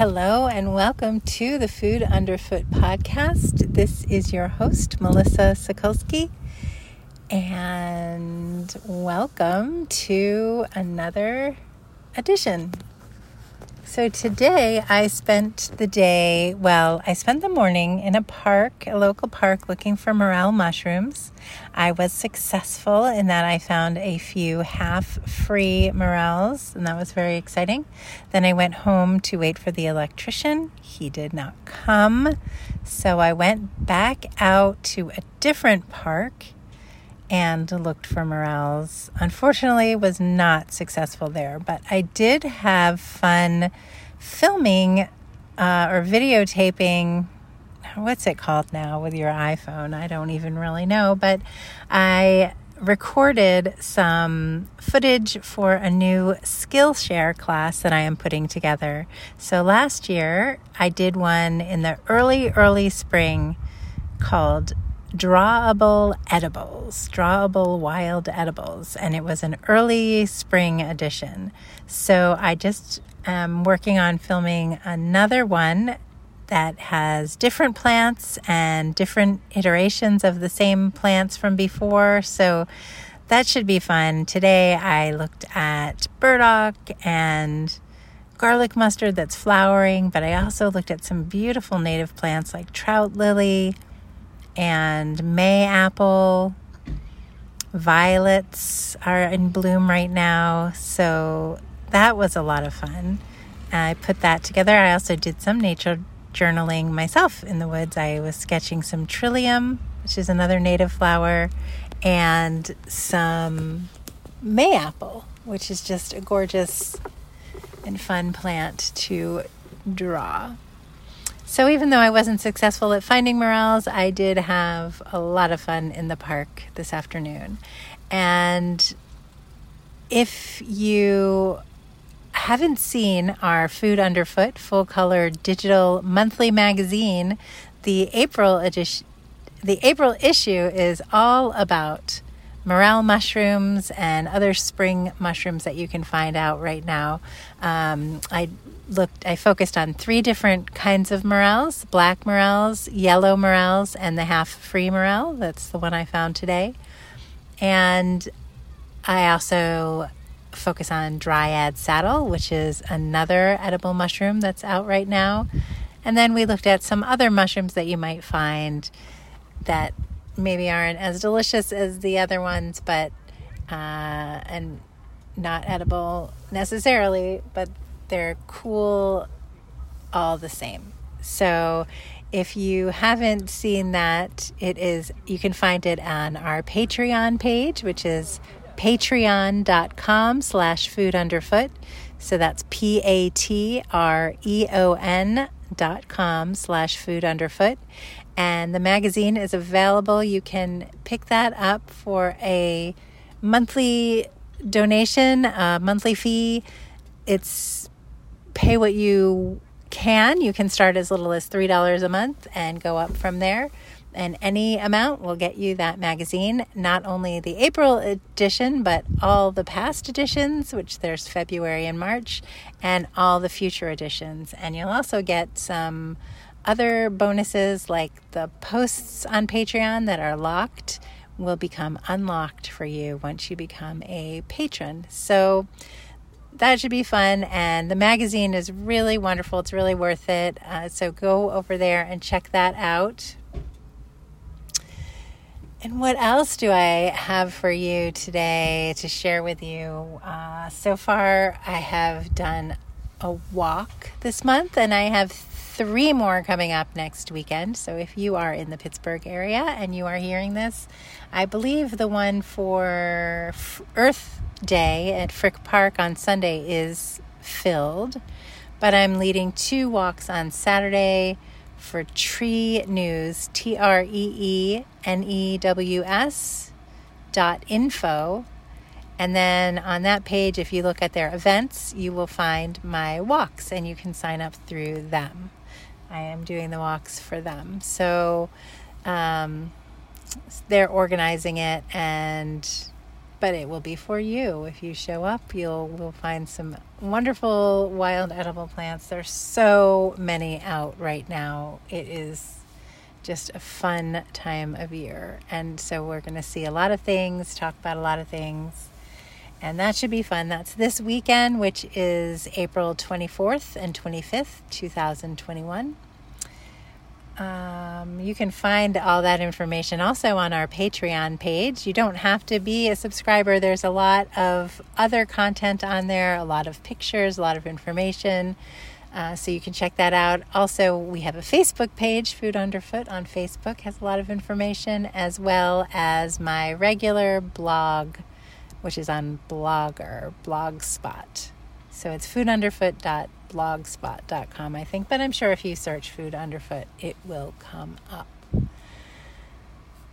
Hello, and welcome to the Food Underfoot podcast. This is your host, Melissa Sokulski, and welcome to another edition so today I spent the day, well, I spent the morning in a park, a local park, looking for morel mushrooms. I was successful in that I found a few half free morels, and that was very exciting. Then I went home to wait for the electrician. He did not come. So I went back out to a different park and looked for morels. Unfortunately, was not successful there, but I did have fun filming uh, or videotaping. What's it called now with your iPhone? I don't even really know, but I recorded some footage for a new Skillshare class that I am putting together. So last year I did one in the early, early spring called drawable edibles, drawable wild edibles, and it was an early spring edition. So I just am working on filming another one that has different plants and different iterations of the same plants from before. So that should be fun. Today I looked at burdock and garlic mustard that's flowering, but I also looked at some beautiful native plants like trout lily and May apple. Violets are in bloom right now. So that was a lot of fun. I put that together. I also did some nature journaling myself in the woods. I was sketching some trillium, which is another native flower, and some mayapple, which is just a gorgeous and fun plant to draw. So even though I wasn't successful at finding morels, I did have a lot of fun in the park this afternoon. And if you haven't seen our Food Underfoot full color digital monthly magazine, the April edition the April issue is all about morel mushrooms and other spring mushrooms that you can find out right now. Um, I looked, I focused on three different kinds of morels black morels, yellow morels, and the half free morel. That's the one I found today. And I also focus on dryad saddle, which is another edible mushroom that's out right now. And then we looked at some other mushrooms that you might find that maybe aren't as delicious as the other ones, but uh, and not edible necessarily, but they're cool all the same. So if you haven't seen that, it is you can find it on our Patreon page, which is patreon.com slash food underfoot. So that's P A T R E O N dot com slash food underfoot and the magazine is available. You can pick that up for a monthly donation, a monthly fee. It's pay what you can. You can start as little as $3 a month and go up from there. And any amount will get you that magazine, not only the April edition, but all the past editions, which there's February and March, and all the future editions. And you'll also get some other bonuses like the posts on Patreon that are locked will become unlocked for you once you become a patron. So that should be fun. And the magazine is really wonderful. It's really worth it. Uh, so go over there and check that out. And what else do I have for you today to share with you? Uh, so far, I have done a walk this month, and I have three more coming up next weekend. So if you are in the Pittsburgh area and you are hearing this, I believe the one for Earth Day at Frick Park on Sunday is filled. But I'm leading two walks on Saturday for Tree News, T R E E N E W S dot info. And then on that page, if you look at their events, you will find my walks and you can sign up through them. I am doing the walks for them. So um, they're organizing it, and but it will be for you. If you show up, you'll will find some wonderful wild edible plants. There's so many out right now. It is just a fun time of year. And so we're going to see a lot of things, talk about a lot of things. And that should be fun. That's this weekend, which is April 24th and 25th, 2021. Um, you can find all that information also on our Patreon page. You don't have to be a subscriber, there's a lot of other content on there, a lot of pictures, a lot of information. Uh, so you can check that out. Also, we have a Facebook page, Food Underfoot on Facebook, has a lot of information, as well as my regular blog, which is on Blogger, Blogspot. So it's foodunderfoot.blogspot.com, I think, but I'm sure if you search Food Underfoot, it will come up.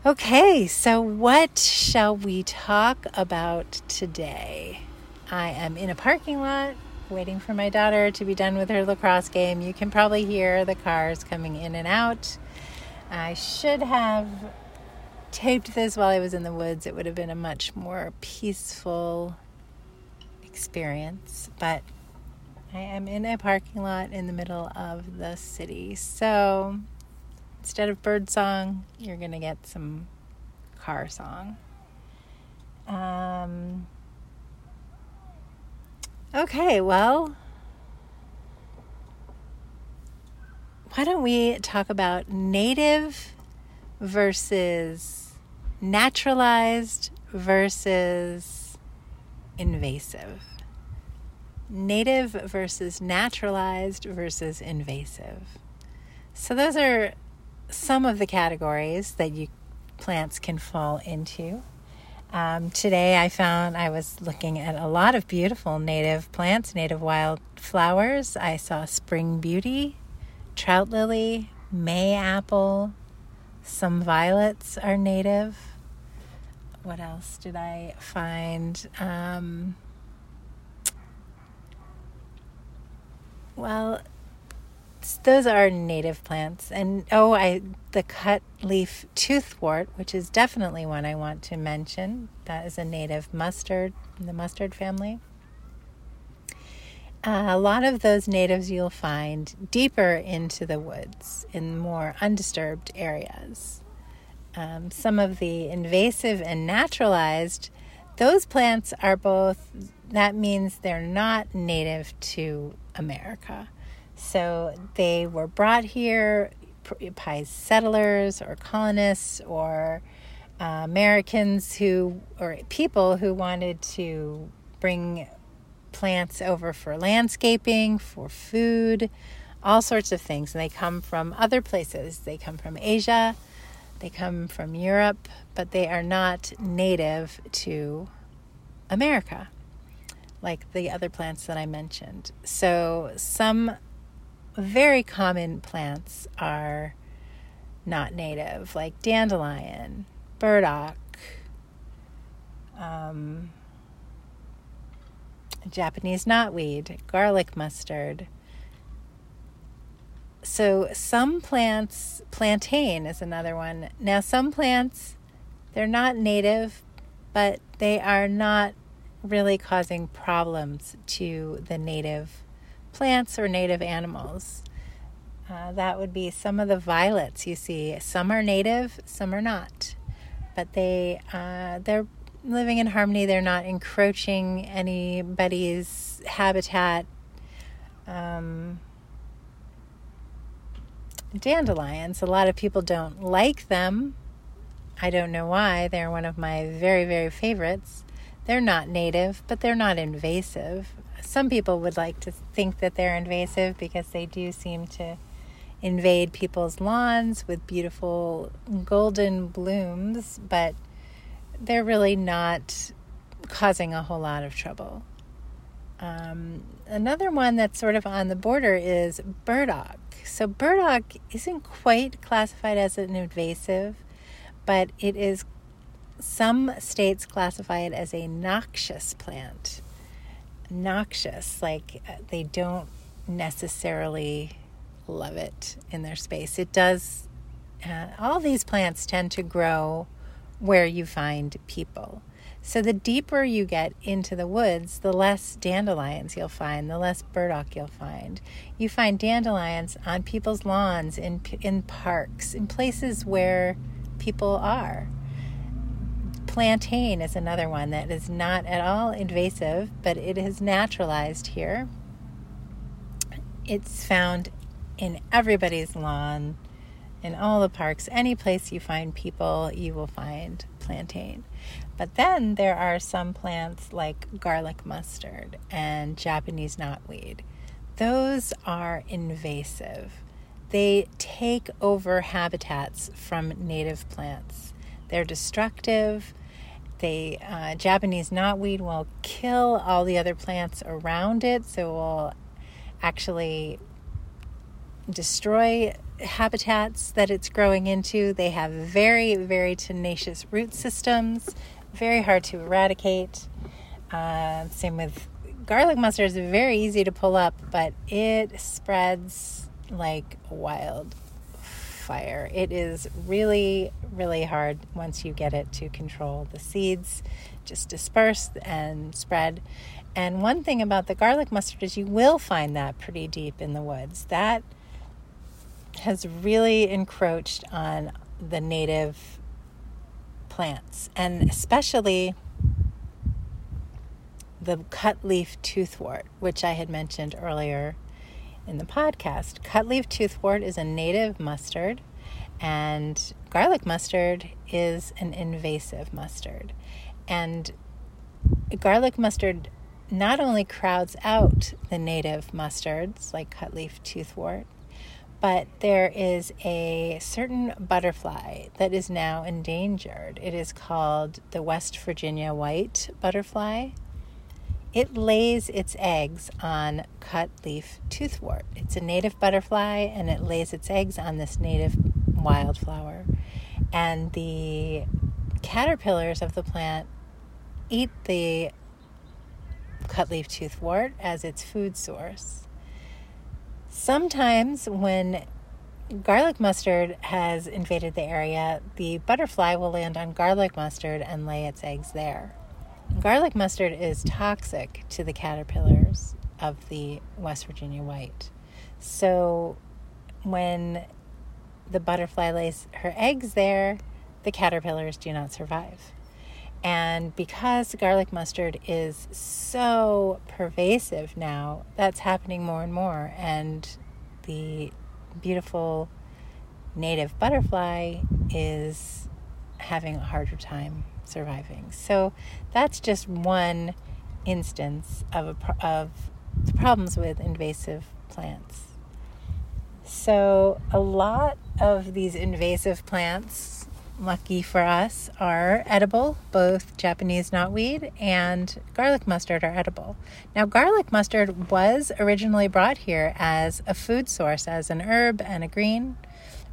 Okay, so what shall we talk about today? I am in a parking lot waiting for my daughter to be done with her lacrosse game. You can probably hear the cars coming in and out. I should have taped this while I was in the woods. It would have been a much more peaceful experience, but I am in a parking lot in the middle of the city. So instead of bird song, you're going to get some car song. Um, Okay, well, why don't we talk about native versus naturalized versus invasive? Native versus naturalized versus invasive. So, those are some of the categories that you plants can fall into. Um, today I found I was looking at a lot of beautiful native plants, native wild flowers. I saw spring beauty, trout lily, May apple, some violets are native. What else did I find? Um, well, those are native plants. And oh, I the cut leaf toothwort, which is definitely one I want to mention. That is a native mustard, the mustard family. Uh, a lot of those natives you'll find deeper into the woods in more undisturbed areas. Um, some of the invasive and naturalized, those plants are both, that means they're not native to America. So they were brought here by settlers or colonists or uh, Americans who, or people who wanted to bring plants over for landscaping, for food, all sorts of things. And they come from other places. They come from Asia, they come from Europe, but they are not native to America like the other plants that I mentioned. So some very common plants are not native, like dandelion, burdock, um, Japanese knotweed, garlic mustard. So, some plants, plantain is another one. Now, some plants, they're not native, but they are not really causing problems to the native plants or native animals. Uh, that would be some of the violets you see. Some are native, some are not, but they uh, they're living in harmony. They're not encroaching anybody's habitat. Um, dandelions. A lot of people don't like them. I don't know why. They're one of my very, very favorites. They're not native, but they're not invasive some people would like to think that they're invasive because they do seem to invade people's lawns with beautiful golden blooms, but they're really not causing a whole lot of trouble. Um, another one that's sort of on the border is burdock. So, burdock isn't quite classified as an invasive, but it is, some states classify it as a noxious plant noxious. Like uh, they don't necessarily love it in their space. It does, uh, all these plants tend to grow where you find people. So the deeper you get into the woods, the less dandelions you'll find, the less burdock you'll find. You find dandelions on people's lawns, in in parks, in places where people are. Plantain is another one that is not at all invasive, but it is naturalized here. It's found in everybody's lawn, in all the parks, any place you find people, you will find plantain. But then there are some plants like garlic mustard and Japanese knotweed. Those are invasive. They take over habitats from native plants. They're destructive. They uh, Japanese knotweed will kill all the other plants around it, so it will actually destroy habitats that it's growing into. They have very, very tenacious root systems, very hard to eradicate. Uh, same with garlic mustard, is very easy to pull up, but it spreads like wildfire. It is really, really hard once you get it to control. The seeds just disperse and spread. And one thing about the garlic mustard is you will find that pretty deep in the woods. That has really encroached on the native plants and especially the cut leaf toothwort, which I had mentioned earlier in the podcast. Cut leaf toothwort is a native mustard, and garlic mustard is an invasive mustard. And garlic mustard not only crowds out the native mustards like cut leaf toothwort, but there is a certain butterfly that is now endangered. It is called the West Virginia white butterfly. It lays its eggs on cut leaf toothwort. It's a native butterfly and it lays its eggs on this native wildflower. And the caterpillars of the plant eat the cut leaf toothwort as its food source. Sometimes, when garlic mustard has invaded the area, the butterfly will land on garlic mustard and lay its eggs there. Garlic mustard is toxic to the caterpillars of the West Virginia white. So, when the butterfly lays her eggs there, the caterpillars do not survive. And because garlic mustard is so pervasive now, that's happening more and more. And the beautiful native butterfly is having a harder time surviving. So that's just one instance of, a, of the problems with invasive plants. So, a lot of these invasive plants lucky for us, are edible. Both Japanese knotweed and garlic mustard are edible. Now, garlic mustard was originally brought here as a food source, as an herb and a green,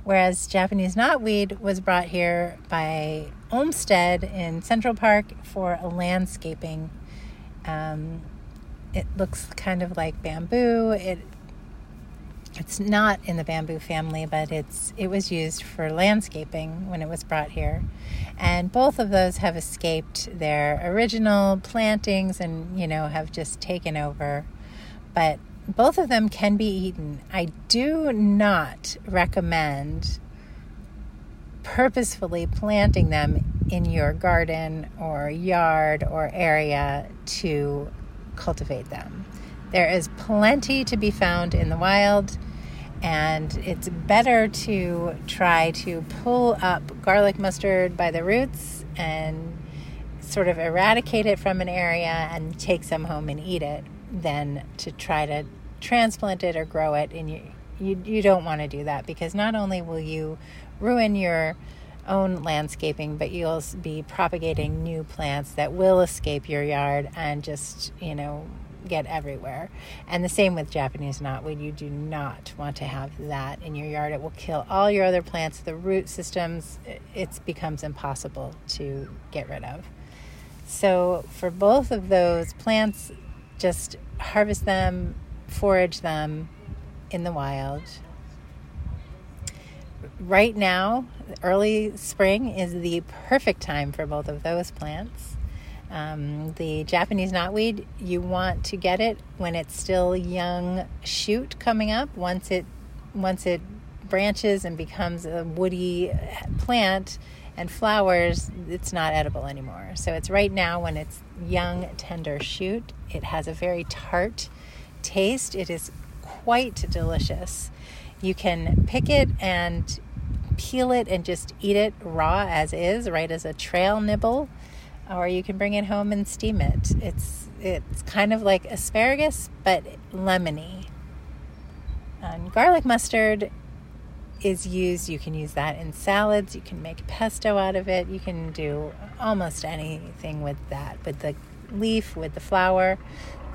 whereas Japanese knotweed was brought here by Olmsted in Central Park for a landscaping. Um, it looks kind of like bamboo. It it's not in the bamboo family, but it's it was used for landscaping when it was brought here. And both of those have escaped their original plantings and, you know, have just taken over. But both of them can be eaten. I do not recommend purposefully planting them in your garden or yard or area to cultivate them. There is plenty to be found in the wild, and it's better to try to pull up garlic mustard by the roots and sort of eradicate it from an area and take some home and eat it than to try to transplant it or grow it. And you, you, you don't want to do that because not only will you ruin your own landscaping, but you'll be propagating new plants that will escape your yard and just, you know, get everywhere. And the same with Japanese knotweed. You do not want to have that in your yard. It will kill all your other plants. The root systems, it becomes impossible to get rid of. So, for both of those plants, just harvest them, forage them in the wild. Right now, early spring is the perfect time for both of those plants. Um, the Japanese knotweed, you want to get it when it's still young shoot coming up. Once it once it branches and becomes a woody plant and flowers, it's not edible anymore. So it's right now when it's young, tender shoot. It has a very tart taste. It is quite delicious. You can pick it and peel it and just eat it raw as is, right as a trail nibble, or you can bring it home and steam it. It's it's kind of like asparagus but lemony. And garlic mustard is used. You can use that in salads. You can make pesto out of it. You can do almost anything with that, with the leaf, with the flower.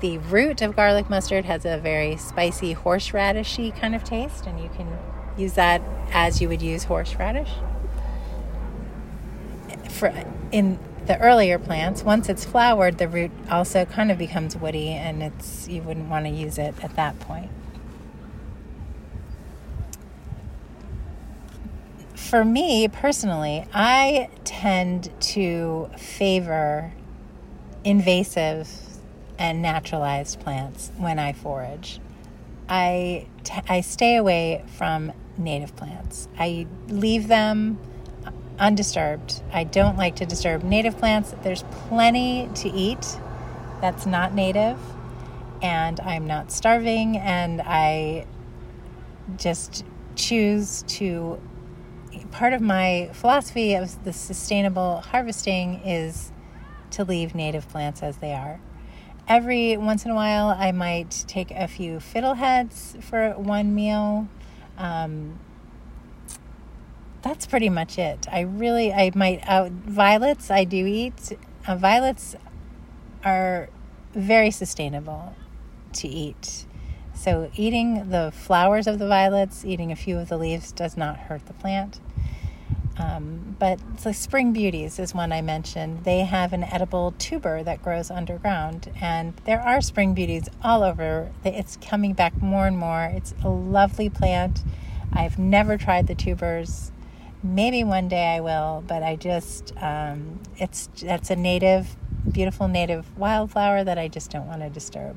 The root of garlic mustard has a very spicy horseradishy kind of taste, and you can use that as you would use horseradish. For in the earlier plants, once it's flowered, the root also kind of becomes woody, and it's you wouldn't want to use it at that point. for me personally, I tend to favor invasive and naturalized plants when I forage. I, t- I stay away from native plants. I leave them undisturbed. I don't like to disturb native plants. There's plenty to eat that's not native, and I'm not starving, and I just choose to part of my philosophy of the sustainable harvesting is to leave native plants as they are. Every once in a while, I might take a few fiddleheads for one meal. Um, that's pretty much it. I really, I might out violets. I do eat uh, violets are very sustainable to eat. So, eating the flowers of the violets, eating a few of the leaves does not hurt the plant. Um, but the spring beauties is one I mentioned. They have an edible tuber that grows underground, and there are spring beauties all over. It's coming back more and more. It's a lovely plant. I've never tried the tubers. Maybe one day I will, but I just um, it's that's a native, beautiful native wildflower that I just don't want to disturb.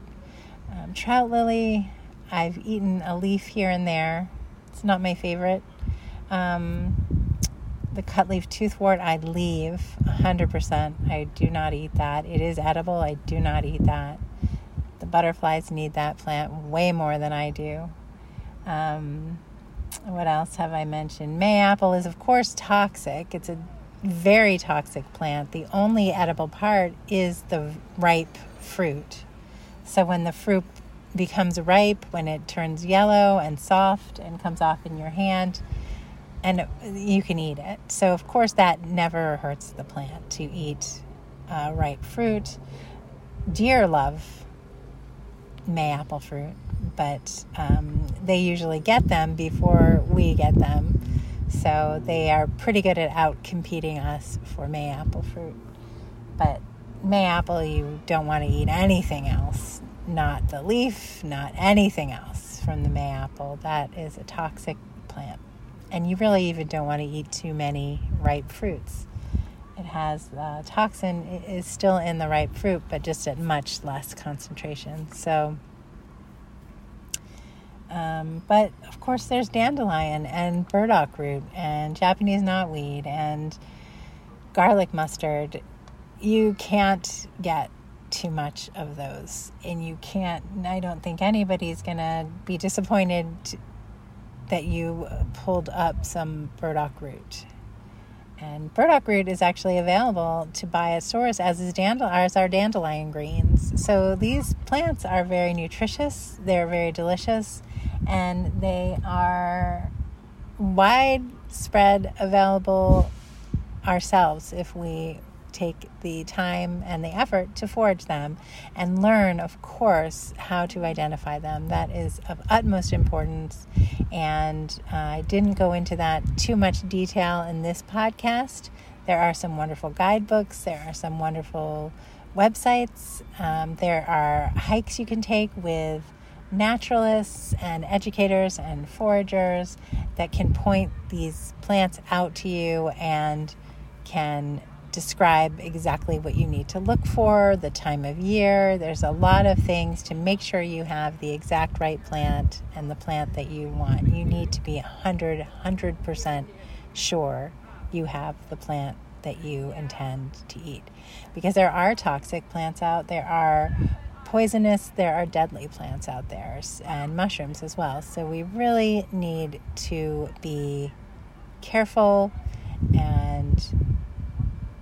Um, trout lily, I've eaten a leaf here and there. It's not my favorite. Um, the cutleaf toothwort, I leave 100%. I do not eat that. It is edible. I do not eat that. The butterflies need that plant way more than I do. Um, what else have I mentioned? Mayapple is, of course, toxic. It's a very toxic plant. The only edible part is the ripe fruit. So when the fruit becomes ripe, when it turns yellow and soft and comes off in your hand, and you can eat it. So, of course, that never hurts the plant to eat uh, ripe fruit. Deer love mayapple fruit, but um, they usually get them before we get them. So, they are pretty good at out competing us for mayapple fruit. But mayapple, you don't want to eat anything else, not the leaf, not anything else from the mayapple. That is a toxic plant. And you really even don't want to eat too many ripe fruits. It has uh, toxin is still in the ripe fruit, but just at much less concentration. So, um, but of course, there's dandelion and burdock root and Japanese knotweed and garlic mustard. You can't get too much of those and you can't i don't think anybody's to be disappointed that you pulled up some burdock root. And burdock root is actually available to buy at stores as is dandel- as are dandelion greens. So these plants are very nutritious. They're very delicious and they are widespread available ourselves if we take the time and the effort to forage them and learn, of course, how to identify them. That is of utmost importance. And uh, I didn't go into that too much detail in this podcast. There are some wonderful guidebooks, there are some wonderful websites, um, there are hikes you can take with naturalists and educators and foragers that can point these plants out to you and can describe exactly what you need to look for, the time of year. There's a lot of things to make sure you have the exact right plant and the plant that you want. You need to be 100 100% sure you have the plant that you intend to eat. Because there are toxic plants out, there are poisonous, there are deadly plants out there, and mushrooms as well. So we really need to be careful and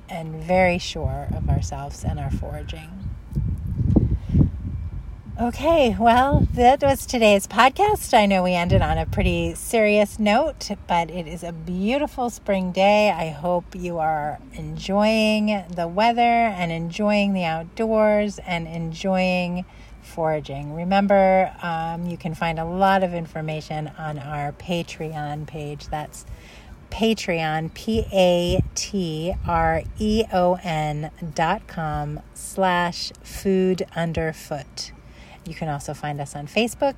and very sure of ourselves and our foraging. Okay, well, that was today's podcast. I know we ended on a pretty serious note, but it is a beautiful spring day. I hope you are enjoying the weather and enjoying the outdoors and enjoying foraging. Remember, um, you can find a lot of information on our Patreon page. That's Patreon, P A T R E O N dot com slash food underfoot. You can also find us on Facebook,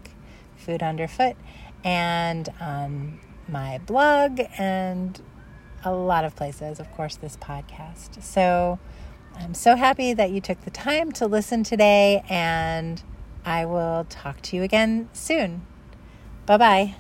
Food Underfoot, and on my blog, and a lot of places, of course, this podcast. So I'm so happy that you took the time to listen today, and I will talk to you again soon. Bye bye.